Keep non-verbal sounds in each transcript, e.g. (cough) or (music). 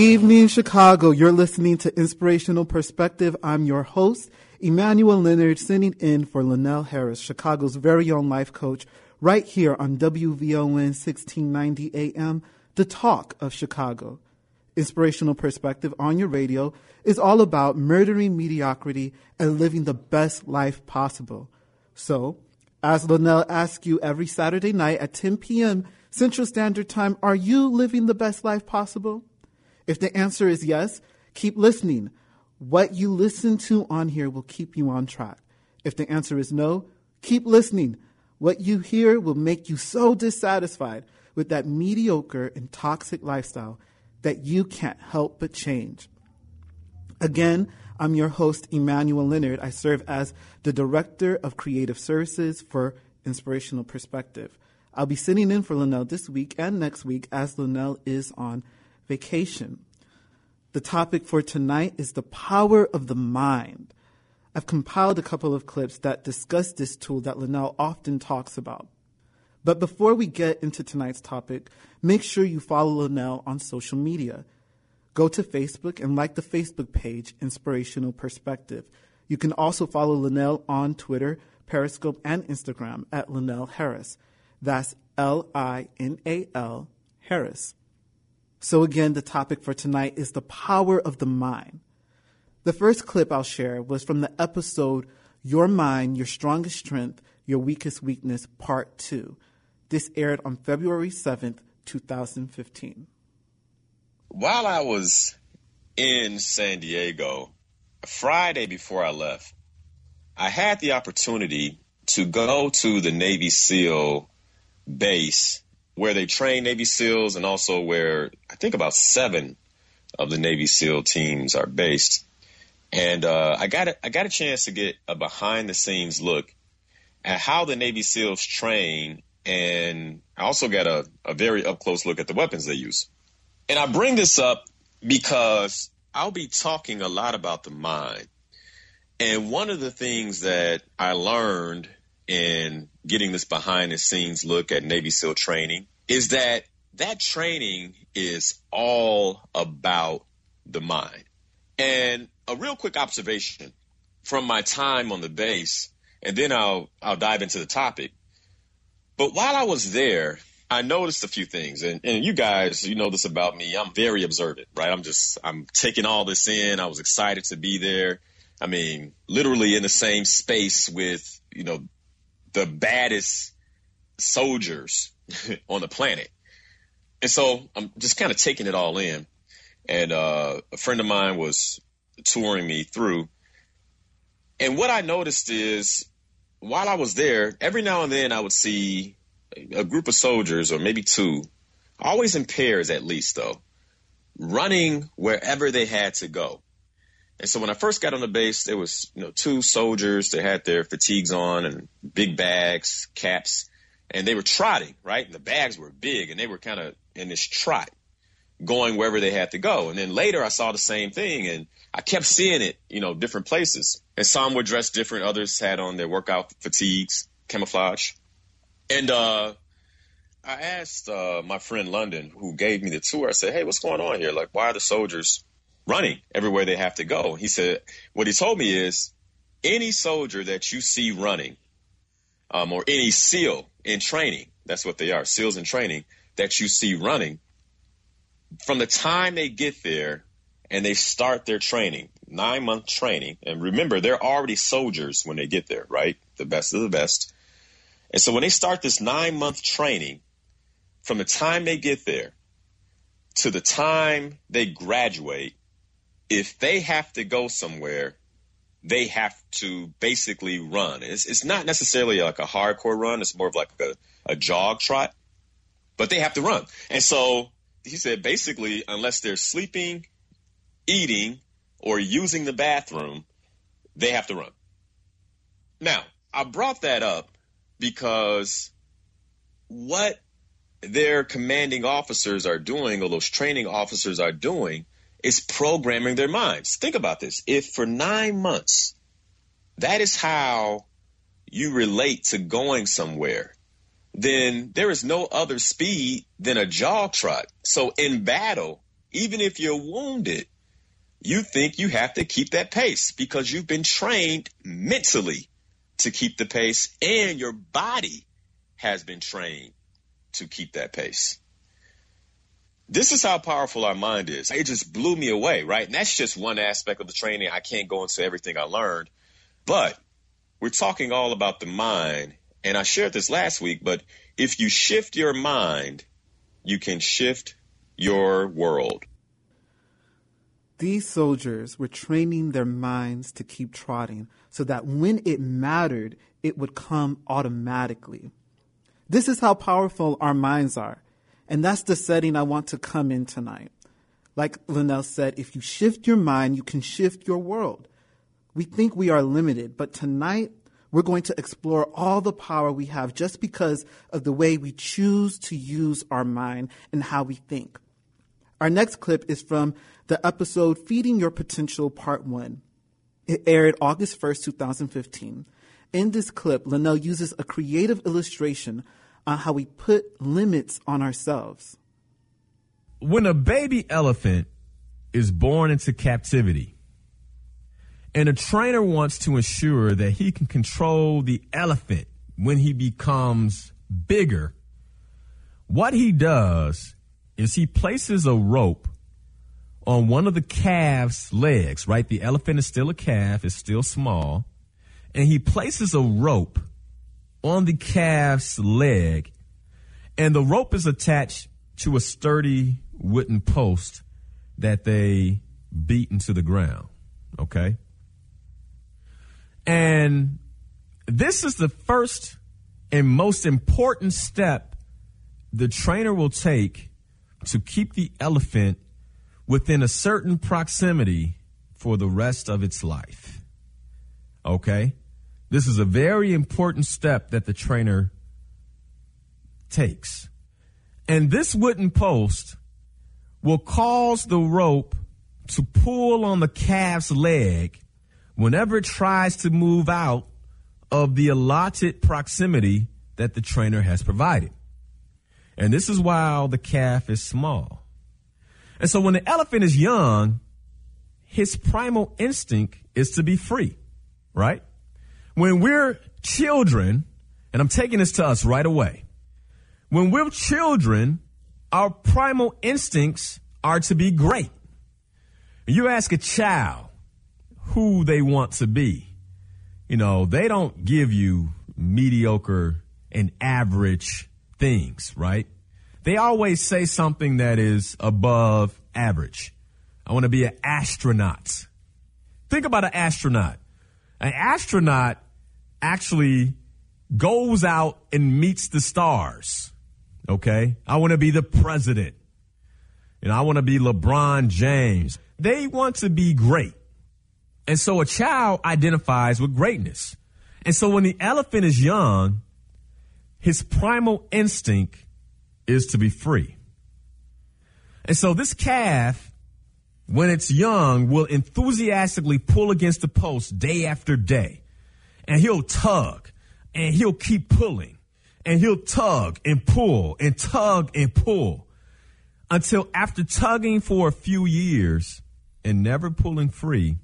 Evening, Chicago. You're listening to Inspirational Perspective. I'm your host, Emmanuel Leonard, sitting in for Linnell Harris, Chicago's very own life coach, right here on WVON 1690 AM, the talk of Chicago. Inspirational Perspective on your radio is all about murdering mediocrity and living the best life possible. So, as Linnell asks you every Saturday night at 10 p.m. Central Standard Time, are you living the best life possible? If the answer is yes, keep listening. What you listen to on here will keep you on track. If the answer is no, keep listening. What you hear will make you so dissatisfied with that mediocre and toxic lifestyle that you can't help but change. Again, I'm your host, Emmanuel Leonard. I serve as the Director of Creative Services for Inspirational Perspective. I'll be sitting in for Linnell this week and next week as Linnell is on vacation. The topic for tonight is the power of the mind. I've compiled a couple of clips that discuss this tool that Linnell often talks about. But before we get into tonight's topic, make sure you follow Linnell on social media. Go to Facebook and like the Facebook page, Inspirational Perspective. You can also follow Linnell on Twitter, Periscope, and Instagram at Linnell Harris. That's L I N A L Harris. So, again, the topic for tonight is the power of the mind. The first clip I'll share was from the episode Your Mind, Your Strongest Strength, Your Weakest Weakness, Part 2. This aired on February 7th, 2015. While I was in San Diego, Friday before I left, I had the opportunity to go to the Navy SEAL base where they train Navy SEALs and also where I think about seven of the Navy SEAL teams are based. And uh, I got a, I got a chance to get a behind the scenes look at how the Navy SEALs train, and I also got a, a very up close look at the weapons they use. And I bring this up because I'll be talking a lot about the mind. And one of the things that I learned in getting this behind the scenes look at Navy SEAL training is that that training is all about the mind. And a real quick observation from my time on the base, and then I'll I'll dive into the topic. But while I was there, I noticed a few things, and, and you guys, you know this about me. I'm very observant, right? I'm just I'm taking all this in. I was excited to be there. I mean, literally in the same space with you know the baddest soldiers (laughs) on the planet. And so I'm just kind of taking it all in. And uh, a friend of mine was touring me through. And what I noticed is while I was there, every now and then I would see a group of soldiers, or maybe two, always in pairs at least, though, running wherever they had to go. And so when I first got on the base, there was you know two soldiers. They had their fatigues on and big bags, caps, and they were trotting right. And the bags were big, and they were kind of in this trot, going wherever they had to go. And then later, I saw the same thing, and I kept seeing it, you know, different places. And some were dressed different. Others had on their workout fatigues, camouflage. And uh, I asked uh, my friend London, who gave me the tour. I said, "Hey, what's going on here? Like, why are the soldiers?" Running everywhere they have to go. He said, what he told me is any soldier that you see running, um, or any SEAL in training, that's what they are, SEALs in training, that you see running, from the time they get there and they start their training, nine month training, and remember, they're already soldiers when they get there, right? The best of the best. And so when they start this nine month training, from the time they get there to the time they graduate, if they have to go somewhere, they have to basically run. It's, it's not necessarily like a hardcore run. It's more of like a, a jog trot, but they have to run. And so he said, basically, unless they're sleeping, eating, or using the bathroom, they have to run. Now, I brought that up because what their commanding officers are doing, or those training officers are doing, is programming their minds. Think about this. If for nine months, that is how you relate to going somewhere, then there is no other speed than a jog trot. So in battle, even if you're wounded, you think you have to keep that pace because you've been trained mentally to keep the pace and your body has been trained to keep that pace. This is how powerful our mind is. It just blew me away, right? And that's just one aspect of the training. I can't go into everything I learned, but we're talking all about the mind. And I shared this last week, but if you shift your mind, you can shift your world. These soldiers were training their minds to keep trotting so that when it mattered, it would come automatically. This is how powerful our minds are. And that's the setting I want to come in tonight. Like Linnell said, if you shift your mind, you can shift your world. We think we are limited, but tonight we're going to explore all the power we have just because of the way we choose to use our mind and how we think. Our next clip is from the episode Feeding Your Potential Part 1. It aired August 1st, 2015. In this clip, Linnell uses a creative illustration on how we put limits on ourselves. When a baby elephant is born into captivity, and a trainer wants to ensure that he can control the elephant when he becomes bigger, what he does is he places a rope on one of the calf's legs, right? The elephant is still a calf, it's still small. And he places a rope on the calf's leg, and the rope is attached to a sturdy wooden post that they beat into the ground. Okay? And this is the first and most important step the trainer will take to keep the elephant within a certain proximity for the rest of its life. Okay? This is a very important step that the trainer takes. And this wooden post will cause the rope to pull on the calf's leg whenever it tries to move out of the allotted proximity that the trainer has provided. And this is while the calf is small. And so when the elephant is young, his primal instinct is to be free, right? When we're children, and I'm taking this to us right away, when we're children, our primal instincts are to be great. You ask a child who they want to be, you know, they don't give you mediocre and average things, right? They always say something that is above average. I want to be an astronaut. Think about an astronaut. An astronaut actually goes out and meets the stars. Okay. I want to be the president. And I want to be LeBron James. They want to be great. And so a child identifies with greatness. And so when the elephant is young, his primal instinct is to be free. And so this calf, when it's young, will enthusiastically pull against the post day after day and he'll tug and he'll keep pulling and he'll tug and pull and tug and pull until after tugging for a few years and never pulling free,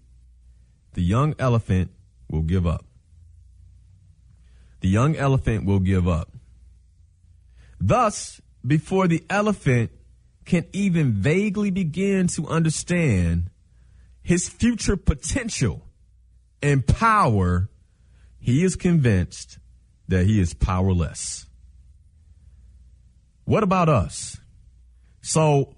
the young elephant will give up. The young elephant will give up. Thus, before the elephant can even vaguely begin to understand his future potential and power he is convinced that he is powerless. What about us? So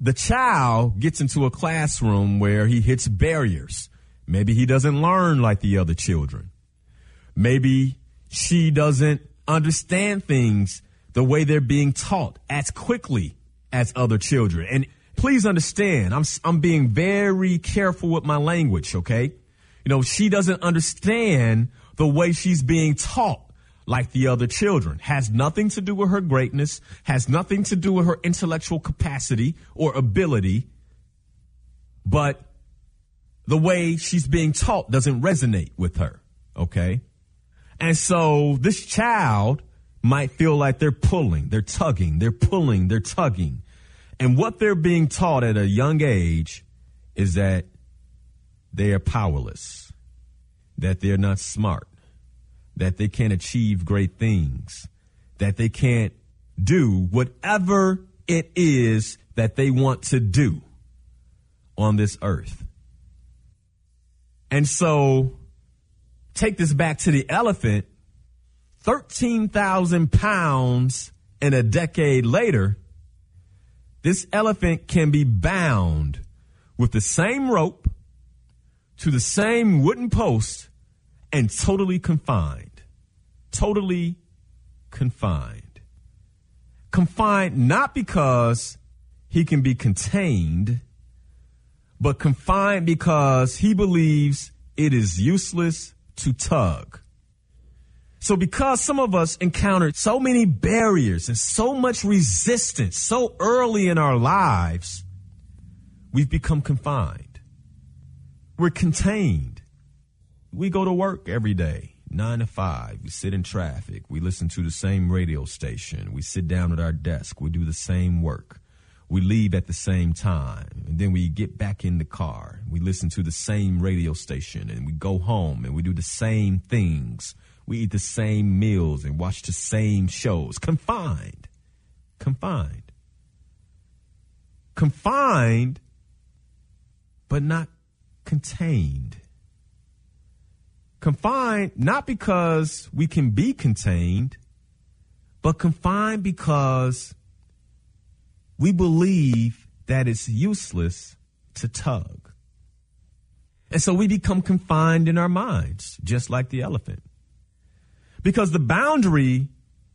the child gets into a classroom where he hits barriers. Maybe he doesn't learn like the other children. Maybe she doesn't understand things the way they're being taught as quickly as other children. And please understand, I'm, I'm being very careful with my language, okay? You know, she doesn't understand the way she's being taught like the other children. Has nothing to do with her greatness, has nothing to do with her intellectual capacity or ability, but the way she's being taught doesn't resonate with her. Okay. And so this child might feel like they're pulling, they're tugging, they're pulling, they're tugging. And what they're being taught at a young age is that they are powerless, that they're not smart, that they can't achieve great things, that they can't do whatever it is that they want to do on this earth. And so take this back to the elephant 13,000 pounds and a decade later, this elephant can be bound with the same rope to the same wooden post and totally confined. Totally confined. Confined not because he can be contained, but confined because he believes it is useless to tug. So because some of us encountered so many barriers and so much resistance so early in our lives, we've become confined. We're contained. We go to work every day, nine to five. We sit in traffic. We listen to the same radio station. We sit down at our desk. We do the same work. We leave at the same time. And then we get back in the car. We listen to the same radio station and we go home and we do the same things we eat the same meals and watch the same shows. Confined. Confined. Confined, but not contained. Confined not because we can be contained, but confined because we believe that it's useless to tug. And so we become confined in our minds, just like the elephant. Because the boundary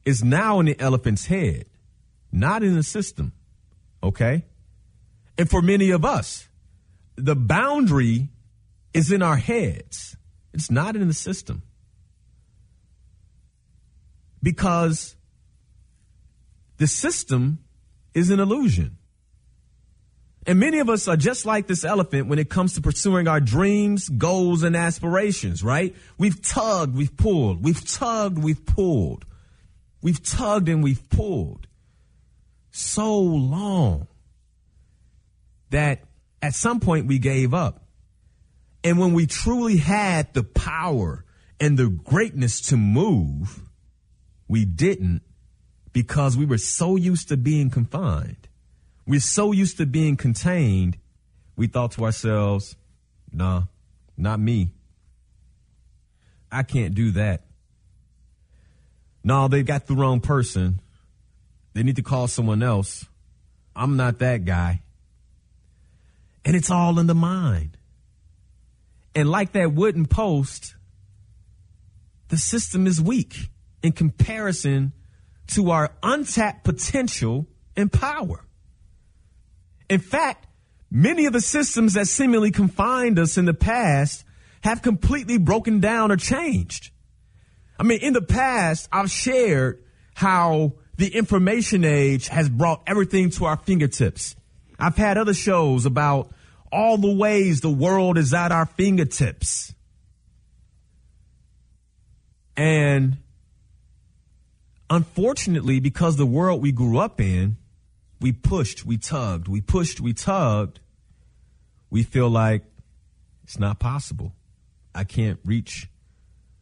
is now in the elephant's head, not in the system. Okay? And for many of us, the boundary is in our heads. It's not in the system. Because the system is an illusion. And many of us are just like this elephant when it comes to pursuing our dreams, goals, and aspirations, right? We've tugged, we've pulled. We've tugged, we've pulled. We've tugged and we've pulled so long that at some point we gave up. And when we truly had the power and the greatness to move, we didn't because we were so used to being confined. We're so used to being contained, we thought to ourselves, nah, not me. I can't do that. No, they got the wrong person. They need to call someone else. I'm not that guy. And it's all in the mind. And like that wooden post, the system is weak in comparison to our untapped potential and power. In fact, many of the systems that seemingly confined us in the past have completely broken down or changed. I mean, in the past, I've shared how the information age has brought everything to our fingertips. I've had other shows about all the ways the world is at our fingertips. And unfortunately, because the world we grew up in we pushed, we tugged, we pushed, we tugged, we feel like it's not possible. I can't reach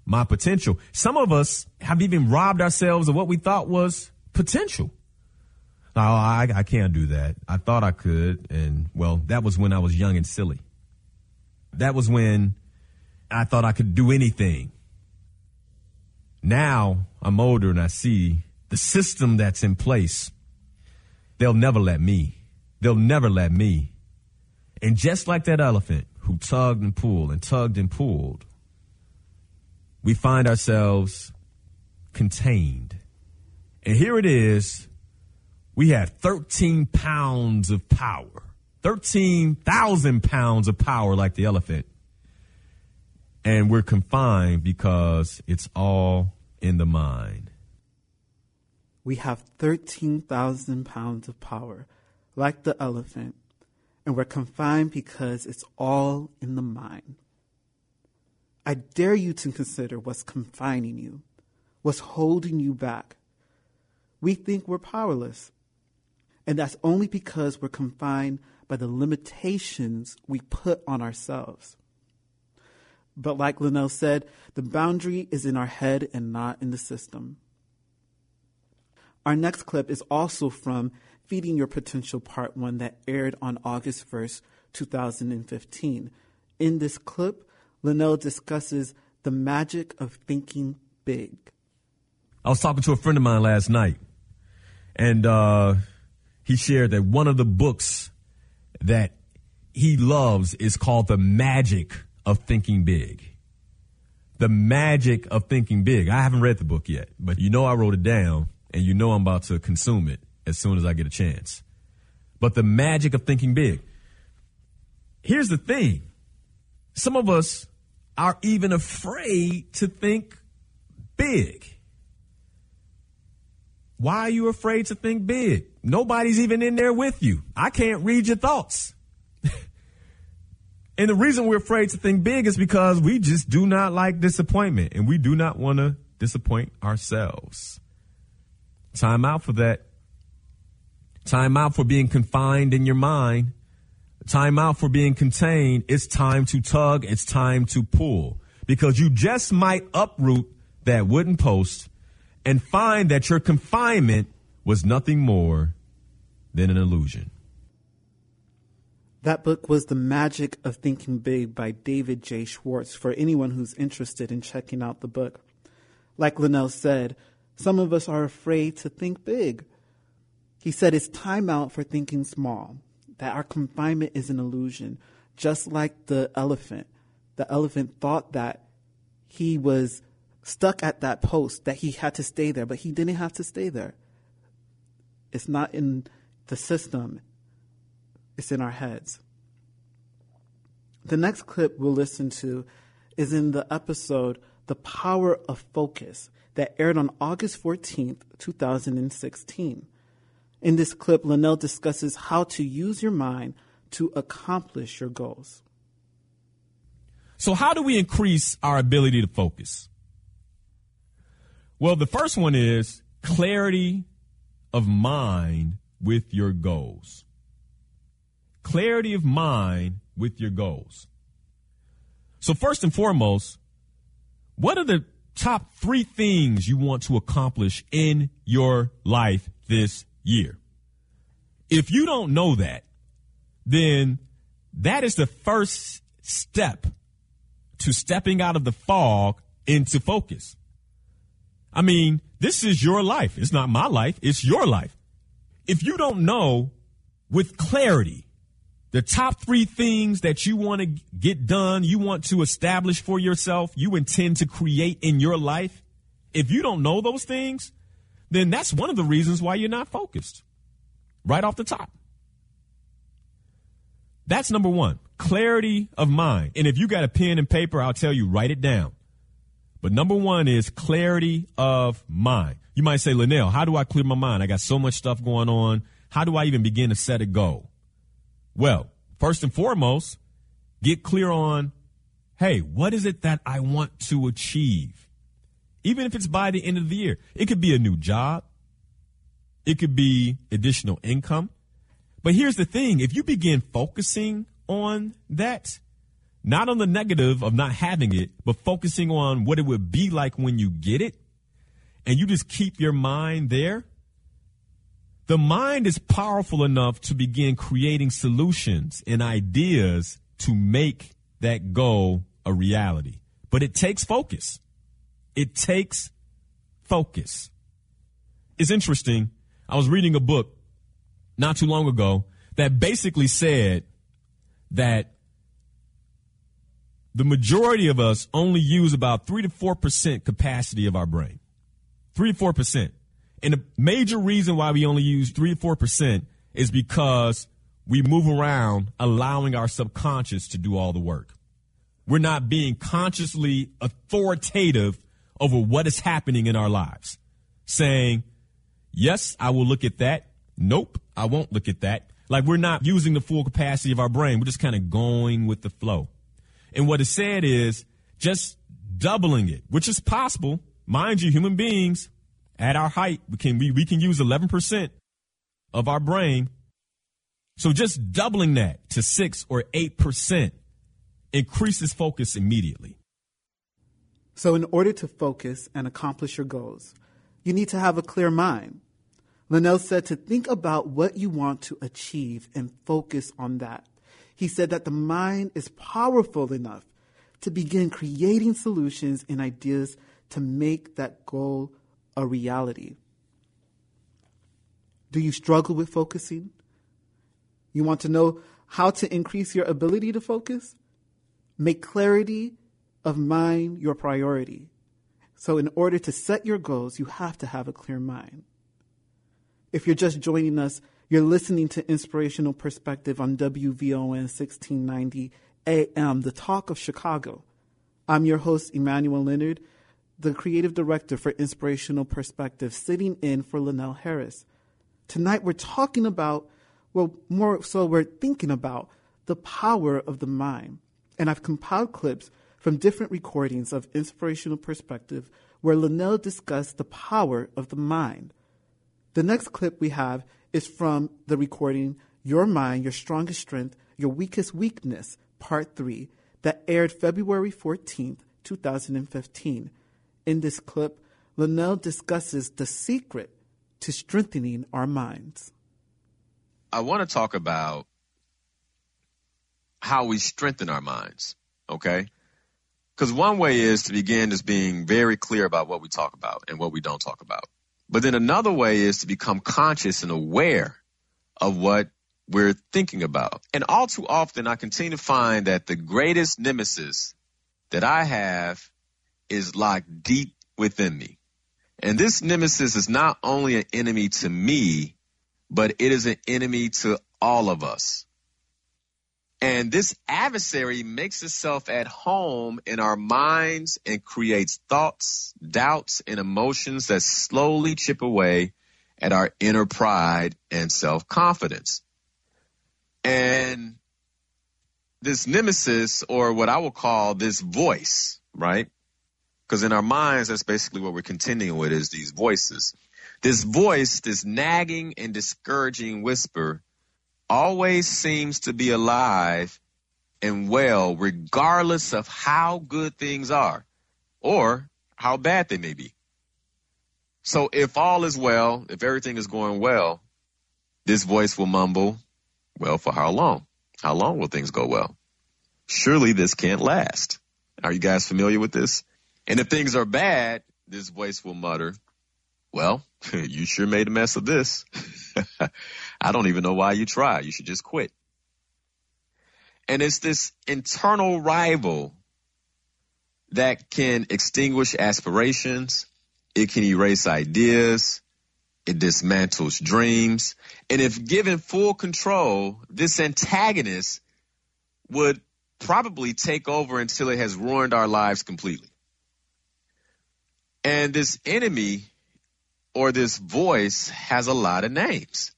my potential. Some of us have even robbed ourselves of what we thought was potential. Oh, I, I can't do that. I thought I could. And well, that was when I was young and silly. That was when I thought I could do anything. Now I'm older and I see the system that's in place They'll never let me. They'll never let me. And just like that elephant who tugged and pulled and tugged and pulled, we find ourselves contained. And here it is. We have 13 pounds of power, 13,000 pounds of power like the elephant. And we're confined because it's all in the mind we have 13,000 pounds of power, like the elephant, and we're confined because it's all in the mind. I dare you to consider what's confining you, what's holding you back. We think we're powerless. And that's only because we're confined by the limitations we put on ourselves. But like Linnell said, the boundary is in our head and not in the system. Our next clip is also from Feeding Your Potential Part 1 that aired on August 1st, 2015. In this clip, Linnell discusses the magic of thinking big. I was talking to a friend of mine last night, and uh, he shared that one of the books that he loves is called The Magic of Thinking Big. The Magic of Thinking Big. I haven't read the book yet, but you know I wrote it down, and you know I'm about to consume it as soon as I get a chance. But The Magic of Thinking Big. Here's the thing some of us are even afraid to think big. Why are you afraid to think big? Nobody's even in there with you. I can't read your thoughts. (laughs) and the reason we're afraid to think big is because we just do not like disappointment and we do not want to disappoint ourselves. Time out for that. Time out for being confined in your mind. Time out for being contained. It's time to tug. It's time to pull because you just might uproot that wooden post and find that your confinement was nothing more than an illusion. That book was The Magic of Thinking Big by David J. Schwartz for anyone who's interested in checking out the book. Like Linnell said, some of us are afraid to think big. He said it's time out for thinking small, that our confinement is an illusion, just like the elephant. The elephant thought that he was stuck at that post, that he had to stay there, but he didn't have to stay there. It's not in the system, it's in our heads. The next clip we'll listen to is in the episode The Power of Focus that aired on August 14th, 2016. In this clip, Linnell discusses how to use your mind to accomplish your goals. So, how do we increase our ability to focus? Well, the first one is clarity of mind with your goals. Clarity of mind with your goals. So, first and foremost, what are the top three things you want to accomplish in your life this year? If you don't know that, then that is the first step to stepping out of the fog into focus. I mean, this is your life. It's not my life. It's your life. If you don't know with clarity the top three things that you want to get done, you want to establish for yourself, you intend to create in your life, if you don't know those things, then that's one of the reasons why you're not focused. Right off the top. That's number one, clarity of mind. And if you got a pen and paper, I'll tell you, write it down. But number one is clarity of mind. You might say, Linnell, how do I clear my mind? I got so much stuff going on. How do I even begin to set a goal? Well, first and foremost, get clear on, hey, what is it that I want to achieve? Even if it's by the end of the year, it could be a new job. It could be additional income. But here's the thing. If you begin focusing on that, not on the negative of not having it, but focusing on what it would be like when you get it, and you just keep your mind there, the mind is powerful enough to begin creating solutions and ideas to make that goal a reality. But it takes focus. It takes focus. It's interesting. I was reading a book not too long ago that basically said that the majority of us only use about 3 to 4% capacity of our brain. 3 to 4%. And the major reason why we only use 3 to 4% is because we move around allowing our subconscious to do all the work. We're not being consciously authoritative over what is happening in our lives. Saying, yes, I will look at that. Nope, I won't look at that. Like we're not using the full capacity of our brain. We're just kind of going with the flow. And what it said is just doubling it, which is possible. Mind you, human beings at our height, we can, we, we can use 11% of our brain. So just doubling that to six or eight percent increases focus immediately. So, in order to focus and accomplish your goals, you need to have a clear mind. Linnell said to think about what you want to achieve and focus on that. He said that the mind is powerful enough to begin creating solutions and ideas to make that goal a reality. Do you struggle with focusing? You want to know how to increase your ability to focus? Make clarity of mind your priority. So, in order to set your goals, you have to have a clear mind. If you're just joining us, you're listening to Inspirational Perspective on WVON 1690 AM, the talk of Chicago. I'm your host, Emmanuel Leonard, the creative director for Inspirational Perspective, sitting in for Linnell Harris. Tonight, we're talking about, well, more so, we're thinking about the power of the mind. And I've compiled clips from different recordings of Inspirational Perspective where Linnell discussed the power of the mind. The next clip we have is from the recording Your Mind, Your Strongest Strength, Your Weakest Weakness, Part 3, that aired February 14th, 2015. In this clip, Linnell discusses the secret to strengthening our minds. I want to talk about how we strengthen our minds, okay? Because one way is to begin just being very clear about what we talk about and what we don't talk about. But then another way is to become conscious and aware of what we're thinking about. And all too often, I continue to find that the greatest nemesis that I have is locked deep within me. And this nemesis is not only an enemy to me, but it is an enemy to all of us. And this adversary makes itself at home in our minds and creates thoughts, doubts, and emotions that slowly chip away at our inner pride and self confidence. And this nemesis, or what I will call this voice, right? Because in our minds, that's basically what we're contending with is these voices. This voice, this nagging and discouraging whisper always seems to be alive and well, regardless of how good things are or how bad they may be. So if all is well, if everything is going well, this voice will mumble, well, for how long? How long will things go well? Surely this can't last. Are you guys familiar with this? And if things are bad, this voice will mutter, well, (laughs) you sure made a mess of this. (laughs) I don't even know why you try. You should just quit. And it's this internal rival that can extinguish aspirations. It can erase ideas. It dismantles dreams. And if given full control, this antagonist would probably take over until it has ruined our lives completely. And this enemy or this voice has a lot of names.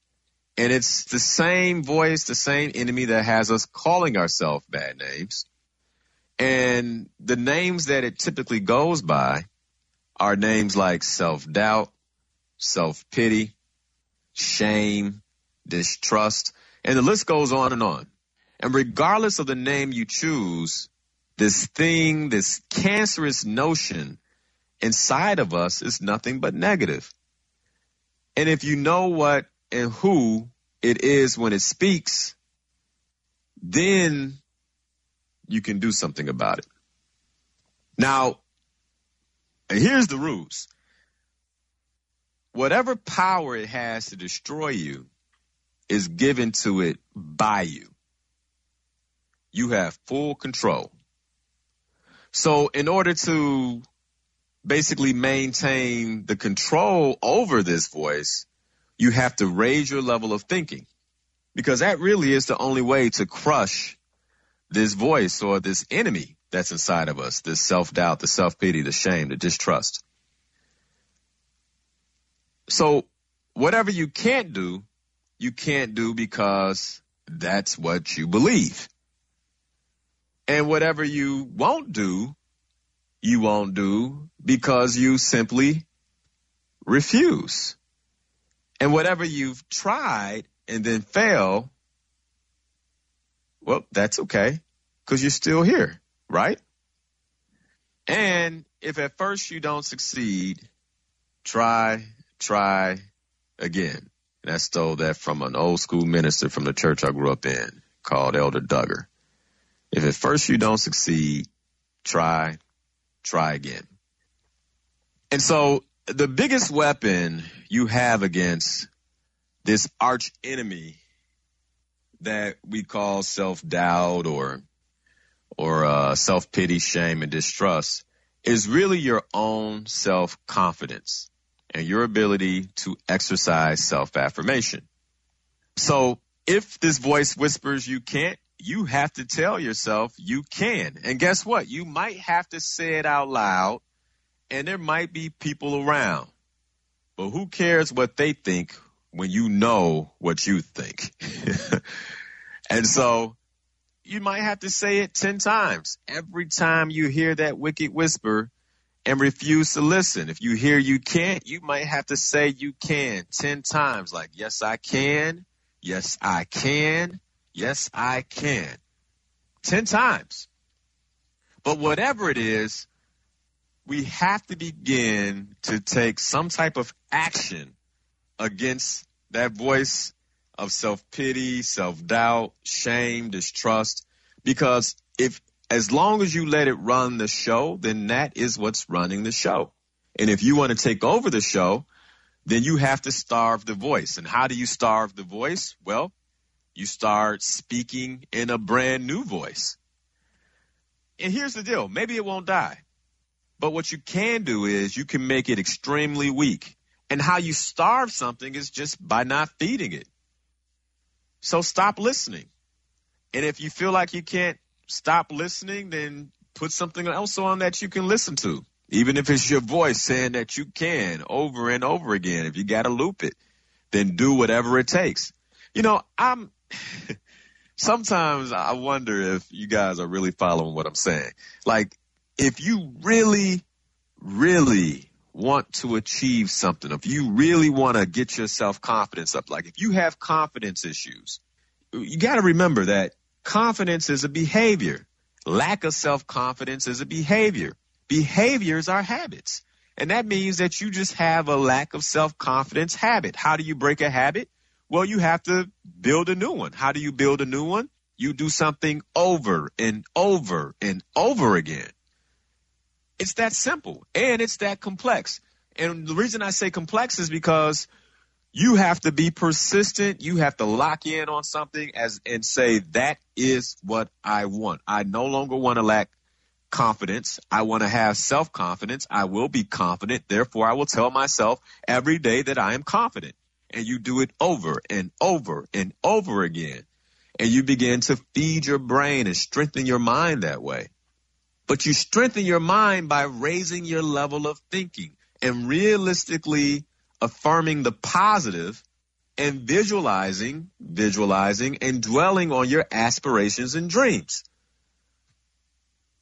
And it's the same voice, the same enemy that has us calling ourselves bad names. And the names that it typically goes by are names like self doubt, self pity, shame, distrust, and the list goes on and on. And regardless of the name you choose, this thing, this cancerous notion inside of us is nothing but negative. And if you know what and who it is when it speaks, then you can do something about it. Now, here's the rules. Whatever power it has to destroy you is given to it by you. You have full control. So in order to basically maintain the control over this voice, you have to raise your level of thinking because that really is the only way to crush this voice or this enemy that's inside of us, this self doubt, the self pity, the shame, the distrust. So whatever you can't do, you can't do because that's what you believe. And whatever you won't do, you won't do because you simply refuse. And whatever you've tried and then fail, well, that's okay because you're still here, right? And if at first you don't succeed, try, try again. And I stole that from an old school minister from the church I grew up in called Elder Duggar. If at first you don't succeed, try, try again. And so the biggest weapon you have against this arch enemy that we call self doubt or or uh, self pity, shame, and distrust is really your own self confidence and your ability to exercise self affirmation. So if this voice whispers you can't, you have to tell yourself you can. And guess what? You might have to say it out loud and there might be people around. But who cares what they think when you know what you think? (laughs) and so you might have to say it 10 times. Every time you hear that wicked whisper and refuse to listen. If you hear you can't, you might have to say you can 10 times. Like, yes, I can. Yes, I can. Yes, I can. 10 times. But whatever it is, we have to begin to take some type of action against that voice of self-pity, self-doubt, shame, distrust. Because if, as long as you let it run the show, then that is what's running the show. And if you want to take over the show, then you have to starve the voice. And how do you starve the voice? Well, you start speaking in a brand new voice. And here's the deal. Maybe it won't die. But what you can do is you can make it extremely weak. And how you starve something is just by not feeding it. So stop listening. And if you feel like you can't stop listening, then put something else on that you can listen to. Even if it's your voice saying that you can over and over again. If you got to loop it, then do whatever it takes. You know, I'm, (laughs) sometimes I wonder if you guys are really following what I'm saying. Like, if you really, really want to achieve something, if you really want to get your self confidence up, like if you have confidence issues, you got to remember that confidence is a behavior. Lack of self confidence is a behavior. Behaviors are habits. And that means that you just have a lack of self confidence habit. How do you break a habit? Well, you have to build a new one. How do you build a new one? You do something over and over and over again. It's that simple and it's that complex. And the reason I say complex is because you have to be persistent. You have to lock in on something as and say that is what I want. I no longer want to lack confidence. I want to have self confidence. I will be confident. Therefore, I will tell myself every day that I am confident. And you do it over and over and over again. And you begin to feed your brain and strengthen your mind that way. But you strengthen your mind by raising your level of thinking and realistically affirming the positive and visualizing, visualizing and dwelling on your aspirations and dreams.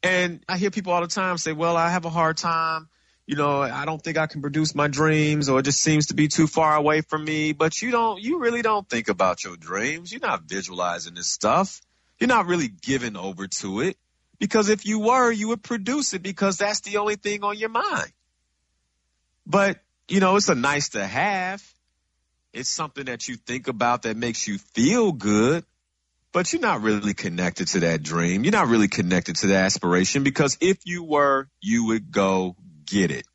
And I hear people all the time say, well, I have a hard time. You know, I don't think I can produce my dreams or it just seems to be too far away from me. But you don't, you really don't think about your dreams. You're not visualizing this stuff. You're not really giving over to it. Because if you were, you would produce it because that's the only thing on your mind. But, you know, it's a nice to have. It's something that you think about that makes you feel good, but you're not really connected to that dream. You're not really connected to that aspiration because if you were, you would go get it.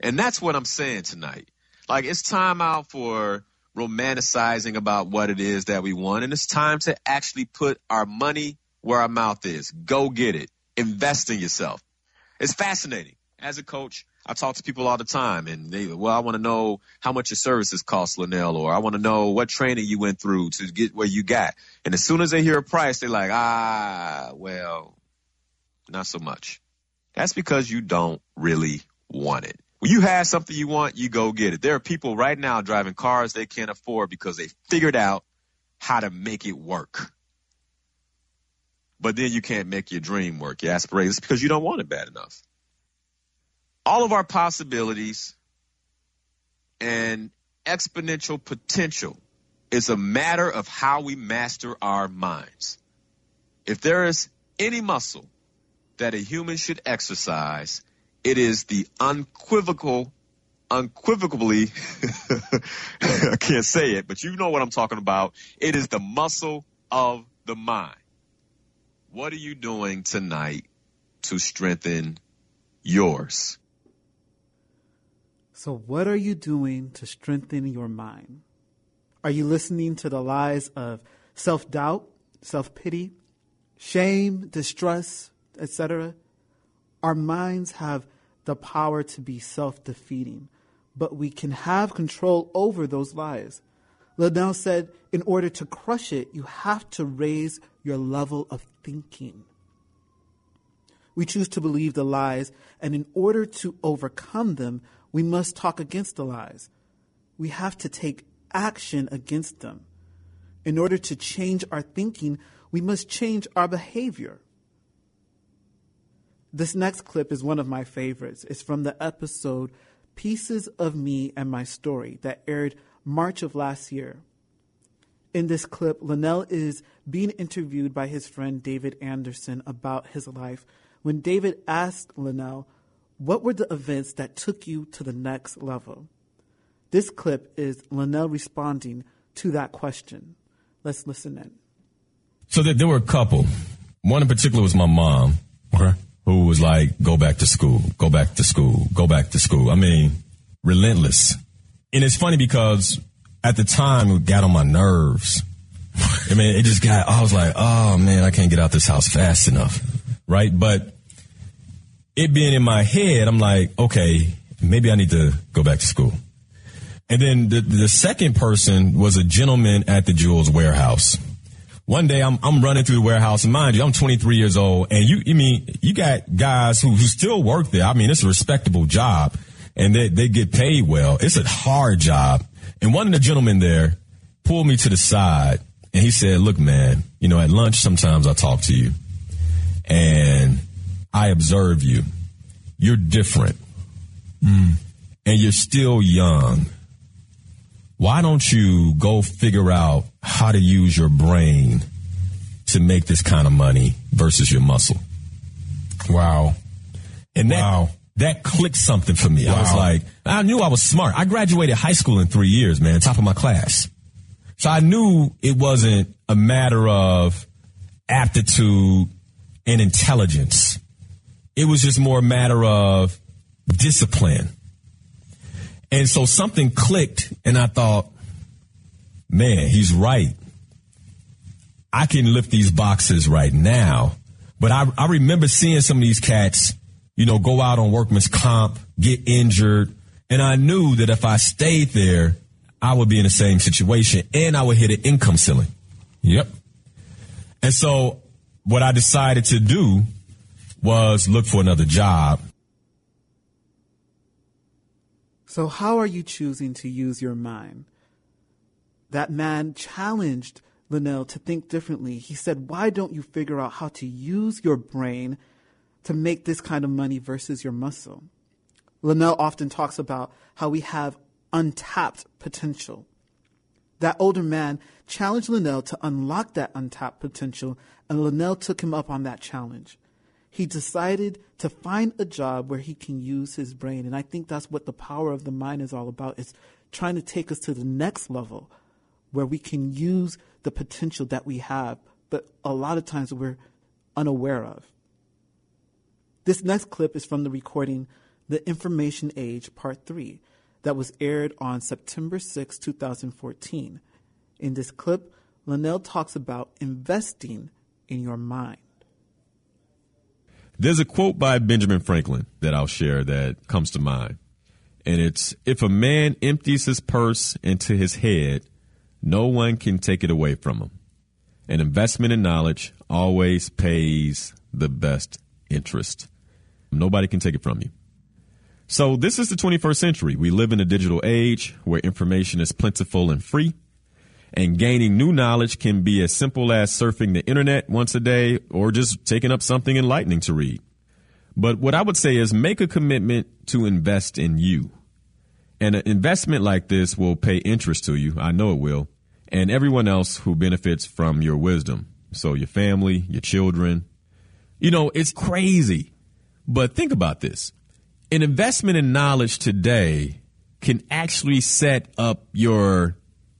And that's what I'm saying tonight. Like it's time out for romanticizing about what it is that we want. And it's time to actually put our money where our mouth is. Go get it. Invest in yourself. It's fascinating. As a coach, I talk to people all the time and they, well, I want to know how much your services cost, Linnell, or I want to know what training you went through to get where you got. And as soon as they hear a price, they're like, ah, well, not so much. That's because you don't really want it. When you have something you want, you go get it. There are people right now driving cars they can't afford because they figured out how to make it work but then you can't make your dream work, your aspirations, because you don't want it bad enough. All of our possibilities and exponential potential is a matter of how we master our minds. If there is any muscle that a human should exercise, it is the unequivocal, unequivocally, (laughs) I can't say it, but you know what I'm talking about. It is the muscle of the mind. What are you doing tonight to strengthen yours? So, what are you doing to strengthen your mind? Are you listening to the lies of self doubt, self pity, shame, distrust, etc.? Our minds have the power to be self defeating, but we can have control over those lies. Linal said, in order to crush it, you have to raise your level of thinking. We choose to believe the lies, and in order to overcome them, we must talk against the lies. We have to take action against them. In order to change our thinking, we must change our behavior. This next clip is one of my favorites. It's from the episode Pieces of Me and My Story that aired March of last year. In this clip, Linal is being interviewed by his friend David Anderson about his life. When David asked Linal, What were the events that took you to the next level? This clip is Linal responding to that question. Let's listen in. So there were a couple. One in particular was my mom. Okay who was like, go back to school, go back to school, go back to school. I mean, relentless. And it's funny because at the time it got on my nerves. I mean, it just got, I was like, oh man, I can't get out this house fast enough. Right. But it being in my head, I'm like, okay, maybe I need to go back to school. And then the, the second person was a gentleman at the Jewel's warehouse. One day I'm, I'm running through the warehouse and mind you, I'm 23 years old and you, you mean, you got guys who, who still work there. I mean, it's a respectable job and they, they get paid well. It's a hard job. And one of the gentlemen there pulled me to the side and he said, look, man, you know, at lunch, sometimes I talk to you and I observe you. You're different mm. and you're still young why don't you go figure out how to use your brain to make this kind of money versus your muscle? Wow. And that, wow. that clicked something for me. Wow. I was like, I knew I was smart. I graduated high school in three years, man, top of my class. So I knew it wasn't a matter of aptitude and intelligence. It was just more a matter of discipline and so something clicked, and I thought, man, he's right. I can lift these boxes right now. But I, I remember seeing some of these cats, you know, go out on workman's comp, get injured. And I knew that if I stayed there, I would be in the same situation and I would hit an income ceiling. Yep. And so what I decided to do was look for another job So, how are you choosing to use your mind? That man challenged Linal to think differently. He said, Why don't you figure out how to use your brain to make this kind of money versus your muscle? Linal often talks about how we have untapped potential. That older man challenged Linal to unlock that untapped potential, and Linal took him up on that challenge he decided to find a job where he can use his brain. And I think that's what the power of the mind is all about. It's trying to take us to the next level where we can use the potential that we have, but a lot of times we're unaware of. This next clip is from the recording The Information Age Part 3 that was aired on September 6, 2014. In this clip, Linal talks about investing in your mind. There's a quote by Benjamin Franklin that I'll share that comes to mind. And it's if a man empties his purse into his head, no one can take it away from him. An investment in knowledge always pays the best interest. Nobody can take it from you. So this is the 21st century. We live in a digital age where information is plentiful and free. And gaining new knowledge can be as simple as surfing the internet once a day or just taking up something enlightening to read. But what I would say is make a commitment to invest in you. And an investment like this will pay interest to you. I know it will. And everyone else who benefits from your wisdom. So your family, your children. You know, it's crazy. But think about this. An investment in knowledge today can actually set up your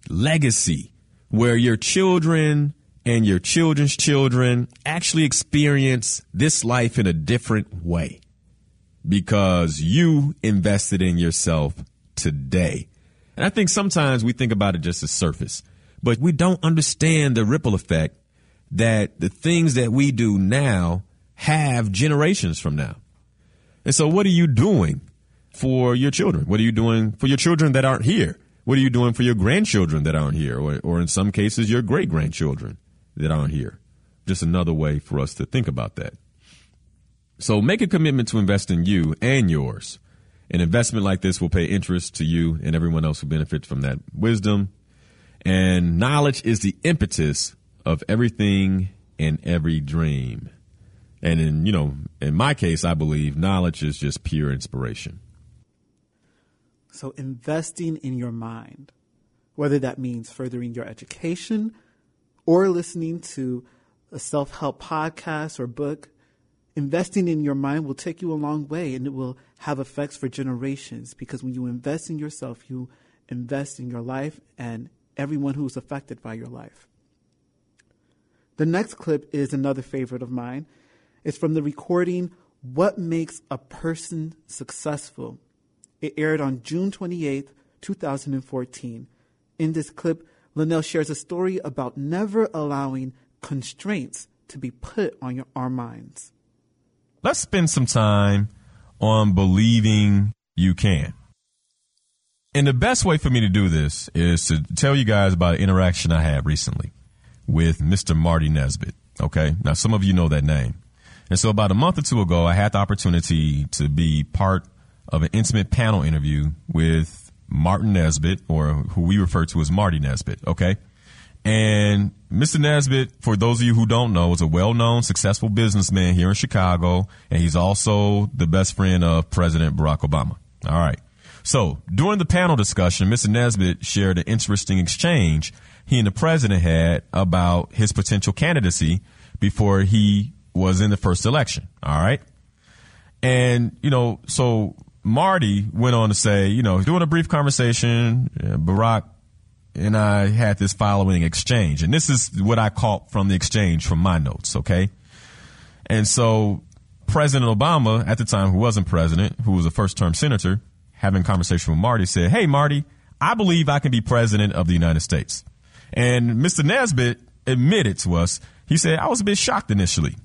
legacy where your children and your children's children actually experience this life in a different way because you invested in yourself today. And I think sometimes we think about it just as surface, but we don't understand the ripple effect that the things that we do now have generations from now. And so what are you doing for your children? What are you doing for your children that aren't here? What are you doing for your grandchildren that aren't here? Or, or in some cases, your great grandchildren that aren't here? Just another way for us to think about that. So make a commitment to invest in you and yours. An investment like this will pay interest to you and everyone else who benefits from that wisdom. And knowledge is the impetus of everything and every dream. And in, you know, in my case, I believe knowledge is just pure inspiration. So investing in your mind, whether that means furthering your education or listening to a self help podcast or book, investing in your mind will take you a long way and it will have effects for generations because when you invest in yourself, you invest in your life and everyone who's affected by your life. The next clip is another favorite of mine. It's from the recording What Makes a Person Successful it aired on June 28, 2014. In this clip, Linal shares a story about never allowing constraints to be put on your, our minds. Let's spend some time on believing you can. And the best way for me to do this is to tell you guys about an interaction I had recently with Mr. Marty Nesbitt. Okay. Now, some of you know that name. And so about a month or two ago, I had the opportunity to be part of an intimate panel interview with Martin Nesbitt, or who we refer to as Marty Nesbitt. Okay. And Mr. Nesbitt, for those of you who don't know, is a well-known, successful businessman here in Chicago, and he's also the best friend of President Barack Obama. All right. So during the panel discussion, Mr. Nesbitt shared an interesting exchange he and the president had about his potential candidacy before he was in the first election. All right. And, you know, so Marty went on to say, you know, doing a brief conversation, uh, Barack and I had this following exchange. And this is what I caught from the exchange from my notes, okay? And so President Obama, at the time, who wasn't president, who was a first term senator, having conversation with Marty, said, Hey, Marty, I believe I can be president of the United States. And Mr. Nesbitt admitted to us, he said, I was a bit shocked initially.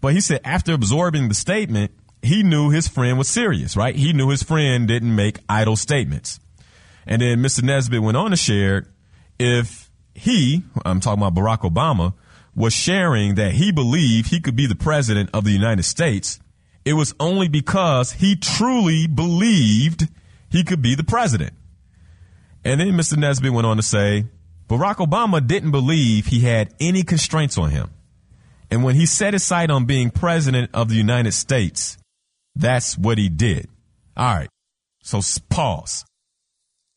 But he said, after absorbing the statement, he knew his friend was serious, right? He knew his friend didn't make idle statements. And then Mr. Nesbitt went on to share if he, I'm talking about Barack Obama, was sharing that he believed he could be the president of the United States, it was only because he truly believed he could be the president. And then Mr. Nesbitt went on to say, Barack Obama didn't believe he had any constraints on him. And when he set his sight on being president of the United States, that's what he did. All right. So pause.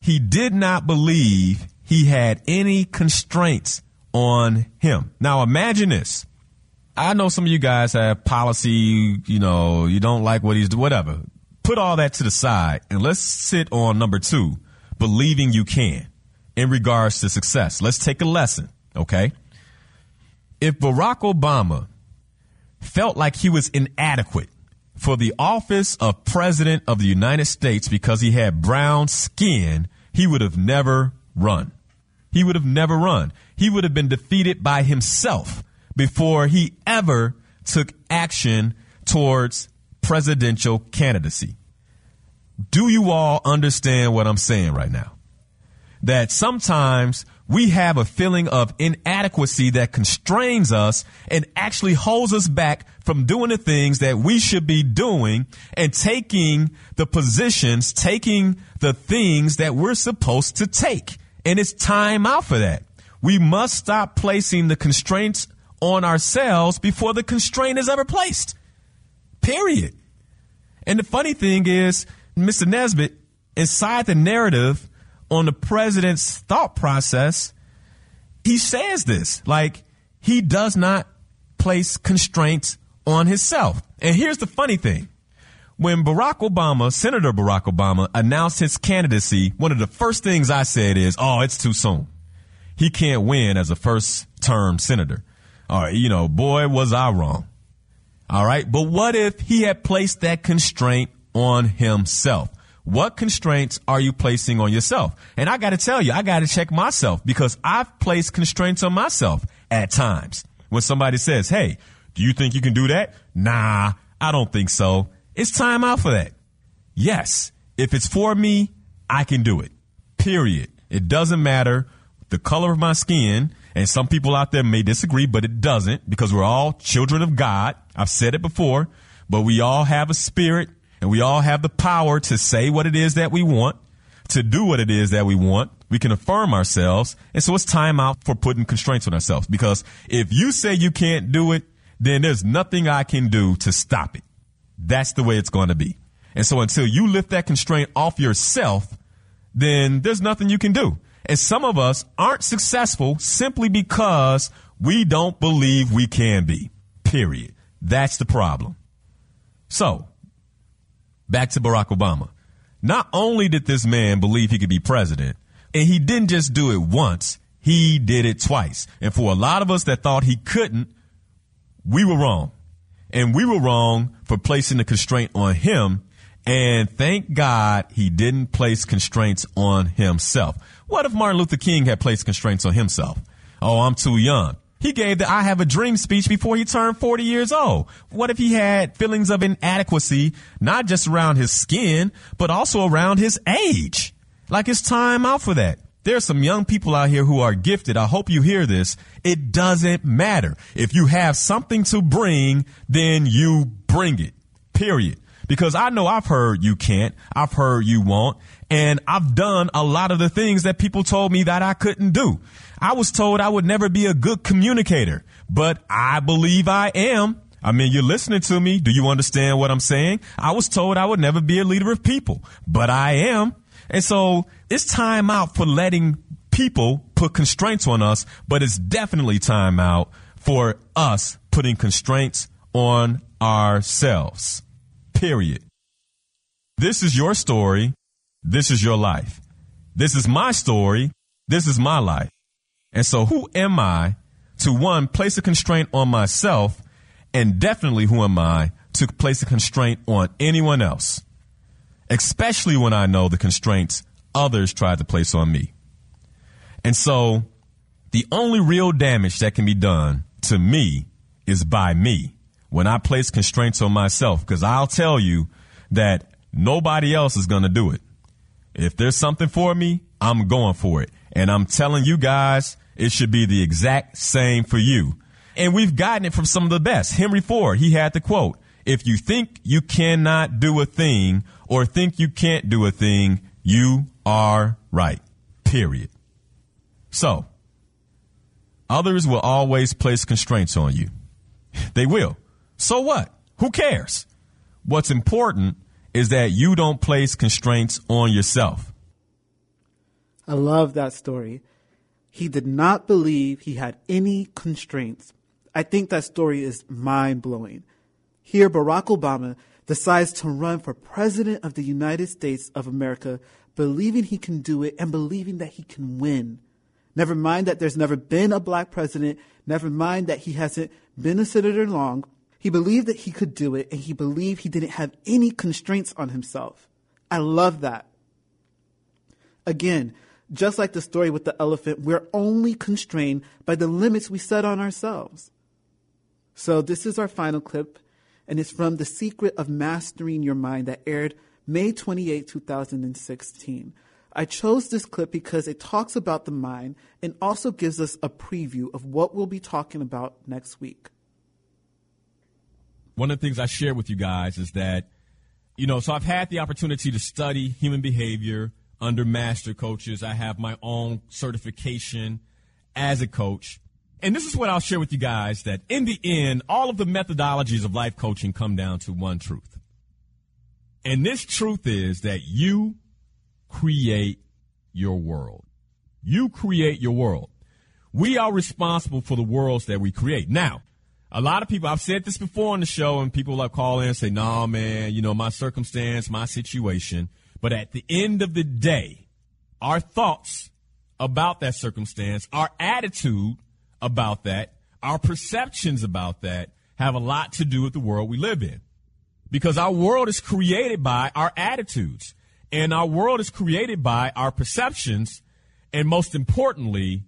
He did not believe he had any constraints on him. Now imagine this. I know some of you guys have policy, you know, you don't like what he's doing, whatever. Put all that to the side and let's sit on number two, believing you can in regards to success. Let's take a lesson, okay? If Barack Obama felt like he was inadequate for the office of president of the United States because he had brown skin, he would have never run. He would have never run. He would have been defeated by himself before he ever took action towards presidential candidacy. Do you all understand what I'm saying right now? That sometimes we have a feeling of inadequacy that constrains us and actually holds us back from doing the things that we should be doing and taking the positions, taking the things that we're supposed to take. And it's time out for that. We must stop placing the constraints on ourselves before the constraint is ever placed. Period. And the funny thing is, Mr. Nesbitt inside the narrative on the president's thought process, he says this like he does not place constraints on himself. And here's the funny thing. When Barack Obama, Senator Barack Obama, announced his candidacy, one of the first things I said is, oh, it's too soon. He can't win as a first term senator. All right, you know, boy, was I wrong. All right, but what if he had placed that constraint on himself? What constraints are you placing on yourself? And I got to tell you, I got to check myself because I've placed constraints on myself at times. When somebody says, Hey, do you think you can do that? Nah, I don't think so. It's time out for that. Yes, if it's for me, I can do it. Period. It doesn't matter the color of my skin. And some people out there may disagree, but it doesn't because we're all children of God. I've said it before, but we all have a spirit and we all have the power to say what it is that we want, to do what it is that we want. We can affirm ourselves. And so it's time out for putting constraints on ourselves because if you say you can't do it, then there's nothing I can do to stop it. That's the way it's going to be. And so until you lift that constraint off yourself, then there's nothing you can do. And some of us aren't successful simply because we don't believe we can be. Period. That's the problem. So, back to Barack Obama. Not only did this man believe he could be president, and he didn't just do it once, he did it twice. And for a lot of us that thought he couldn't, we were wrong. And we were wrong for placing the constraint on him. And thank God he didn't place constraints on himself. What if Martin Luther King had placed constraints on himself? Oh, I'm too young. He gave the I have a dream speech before he turned 40 years old. What if he had feelings of inadequacy, not just around his skin, but also around his age? Like it's time out for that. There's some young people out here who are gifted. I hope you hear this. It doesn't matter. If you have something to bring, then you bring it. Period. Because I know I've heard you can't. I've heard you won't. And I've done a lot of the things that people told me that I couldn't do. I was told I would never be a good communicator, but I believe I am. I mean, you're listening to me. Do you understand what I'm saying? I was told I would never be a leader of people, but I am. And so it's time out for letting people put constraints on us, but it's definitely time out for us putting constraints on ourselves. Period. This is your story. This is your life. This is my story. This is my life. And so who am I to one, place a constraint on myself and definitely who am I to place a constraint on anyone else? Especially when I know the constraints others tried to place on me. And so the only real damage that can be done to me is by me when I place constraints on myself, because I'll tell you that nobody else is going to do it. If there's something for me, I'm going for it. And I'm telling you guys, it should be the exact same for you. And we've gotten it from some of the best. Henry Ford, he had the quote, if you think you cannot do a thing or think you can't do a thing, you are right. Period. So, others will always place constraints on you. (laughs) They will. So what? Who cares? What's important is that you don't place constraints on yourself. I love that story. He did not believe he had any constraints. I think that story is mind blowing. Here, Barack Obama decides to run for President of the United States of America, believing he can do it and believing that he can win. Never mind that there's never been a black president, never mind that he hasn't been a senator long, he believed that he could do it and he believed he didn't have any constraints on himself. I love that. Again, just like the story with the elephant, we're only constrained by the limits we set on ourselves. So this is our final clip, and it's from The Secret of Mastering Your Mind that aired May 28, 2016. I chose this clip because it talks about the mind and also gives us a preview of what we'll be talking about next week one of the things I share with you guys is that, you know, so I've had the opportunity to study human behavior under master coaches. I have my own certification as a coach. And this is what I'll share with you guys that in the end, all of the methodologies of life coaching come down to one truth. And this truth is that you create your world. You create your world. We are responsible for the worlds that we create. Now, a lot of people, I've said this before on the show, and people like call in and say, nah, man, you know, my circumstance, my situation. But at the end of the day, our thoughts about that circumstance, our attitude about that, our perceptions about that have a lot to do with the world we live in. Because our world is created by our attitudes, and our world is created by our perceptions, and most importantly,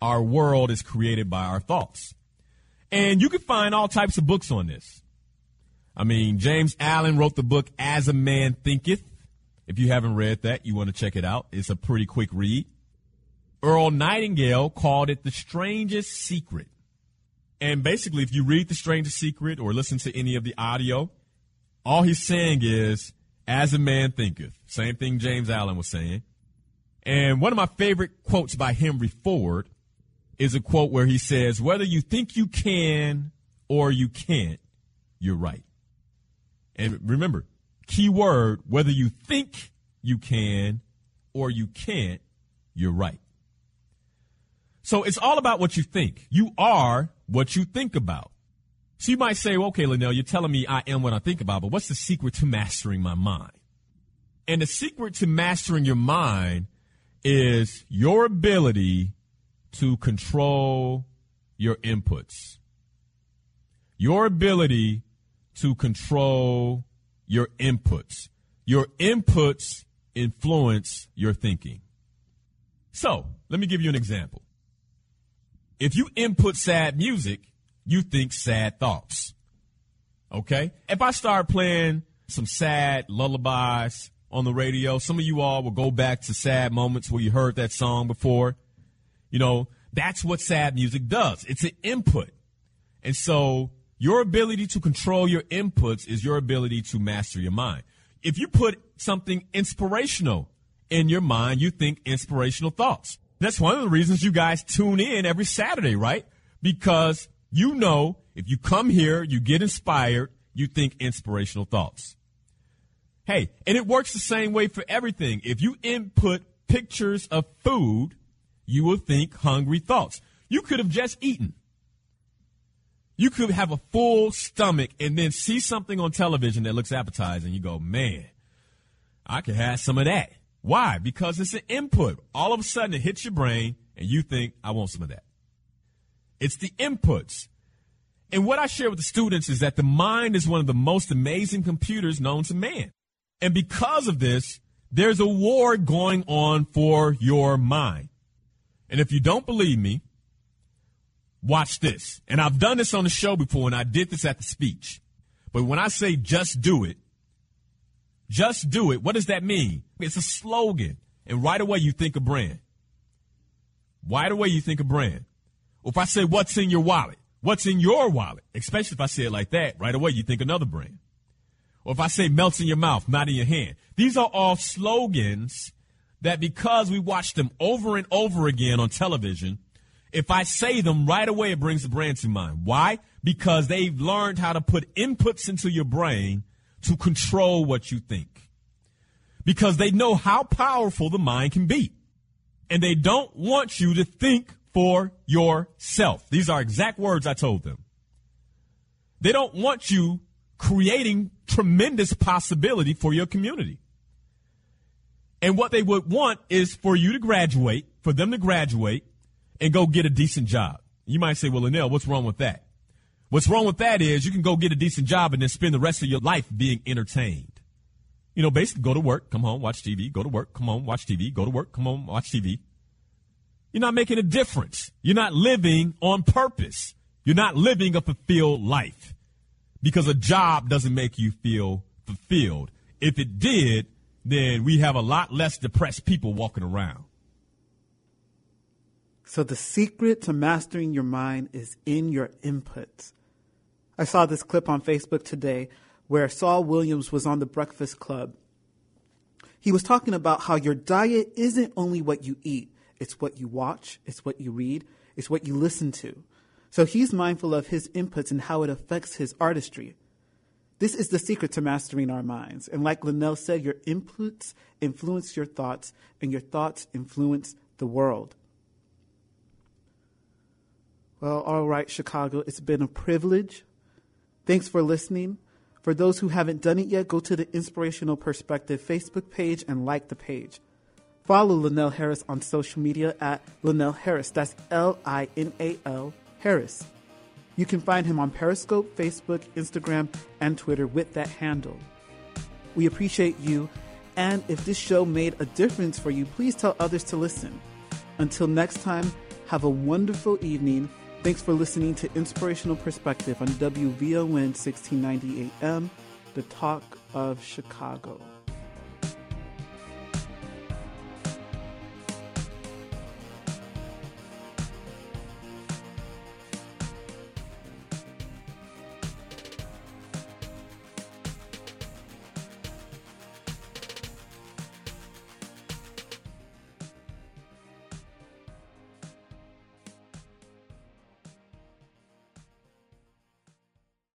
our world is created by our thoughts. And you can find all types of books on this. I mean, James Allen wrote the book As a Man Thinketh. If you haven't read that, you want to check it out. It's a pretty quick read. Earl Nightingale called it the strangest secret. And basically, if you read The Strangest Secret or listen to any of the audio, all he's saying is, as a man thinketh. Same thing James Allen was saying. And one of my favorite quotes by Henry Ford is a quote where he says, Whether you think you can or you can't, you're right. And remember, key word, whether you think you can or you can't, you're right. So it's all about what you think. You are what you think about. So you might say, well, okay, Linal, you're telling me I am what I think about, but what's the secret to mastering my mind? And the secret to mastering your mind is your ability to control your inputs. Your ability to control your inputs. Your inputs influence your thinking. So, let me give you an example. If you input sad music, you think sad thoughts. Okay? If I start playing some sad lullabies on the radio, some of you all will go back to sad moments where you heard that song before. You know, that's what sad music does. It's an input. And so your ability to control your inputs is your ability to master your mind. If you put something inspirational in your mind, you think inspirational thoughts. That's one of the reasons you guys tune in every Saturday, right? Because you know if you come here, you get inspired, you think inspirational thoughts. Hey, and it works the same way for everything. If you input pictures of food, you will think hungry thoughts. You could have just eaten. You could have a full stomach and then see something on television that looks appetizing. You go, man, I could have some of that. Why? Because it's an input. All of a sudden it hits your brain and you think, I want some of that. It's the inputs. And what I share with the students is that the mind is one of the most amazing computers known to man. And because of this, there's a war going on for your mind. And if you don't believe me, watch this. And I've done this on the show before, and I did this at the speech. But when I say just do it, just do it, what does that mean? It's a slogan. And right away you think of brand. Right away you think of brand. If I say, what's in your wallet? What's in your wallet? Especially if I say it like that, right away you think another brand. Or if I say melts in your mouth, not in your hand. These are all slogans that because we watch them over and over again on television, if I say them right away, it brings the brand to mind. Why? Because they've learned how to put inputs into your brain to control what you think. Because they know how powerful the mind can be. And they don't want you to think for yourself. These are exact words I told them. They don't want you creating tremendous possibility for your community. And what they would want is for you to graduate, for them to graduate and go get a decent job. You might say, well, Linal, what's wrong with that? What's wrong with that is you can go get a decent job and then spend the rest of your life being entertained. You know, basically go to work, come home, watch TV, go to work, come home, watch TV, go to work, come home, watch TV. You're not making a difference. You're not living on purpose. You're not living a fulfilled life because a job doesn't make you feel fulfilled. If it did, then we have a lot less depressed people walking around. So the secret to mastering your mind is in your inputs. I saw this clip on Facebook today where Saul Williams was on the Breakfast Club. He was talking about how your diet isn't only what you eat, it's what you watch, it's what you read, it's what you listen to. So he's mindful of his inputs and how it affects his artistry. This is the secret to mastering our minds. And like Linal said, your inputs influence your thoughts, and your thoughts influence the world. Well, all right, Chicago, it's been a privilege. Thanks for listening. For those who haven't done it yet, go to the Inspirational Perspective Facebook page and like the page. Follow Linal Harris on social media at Linal Harris. That's L I N A L Harris. You can find him on Periscope, Facebook, Instagram, and Twitter with that handle. We appreciate you, and if this show made a difference for you, please tell others to listen. Until next time, have a wonderful evening. Thanks for listening to Inspirational Perspective on WVON 1690 AM, the talk of Chicago.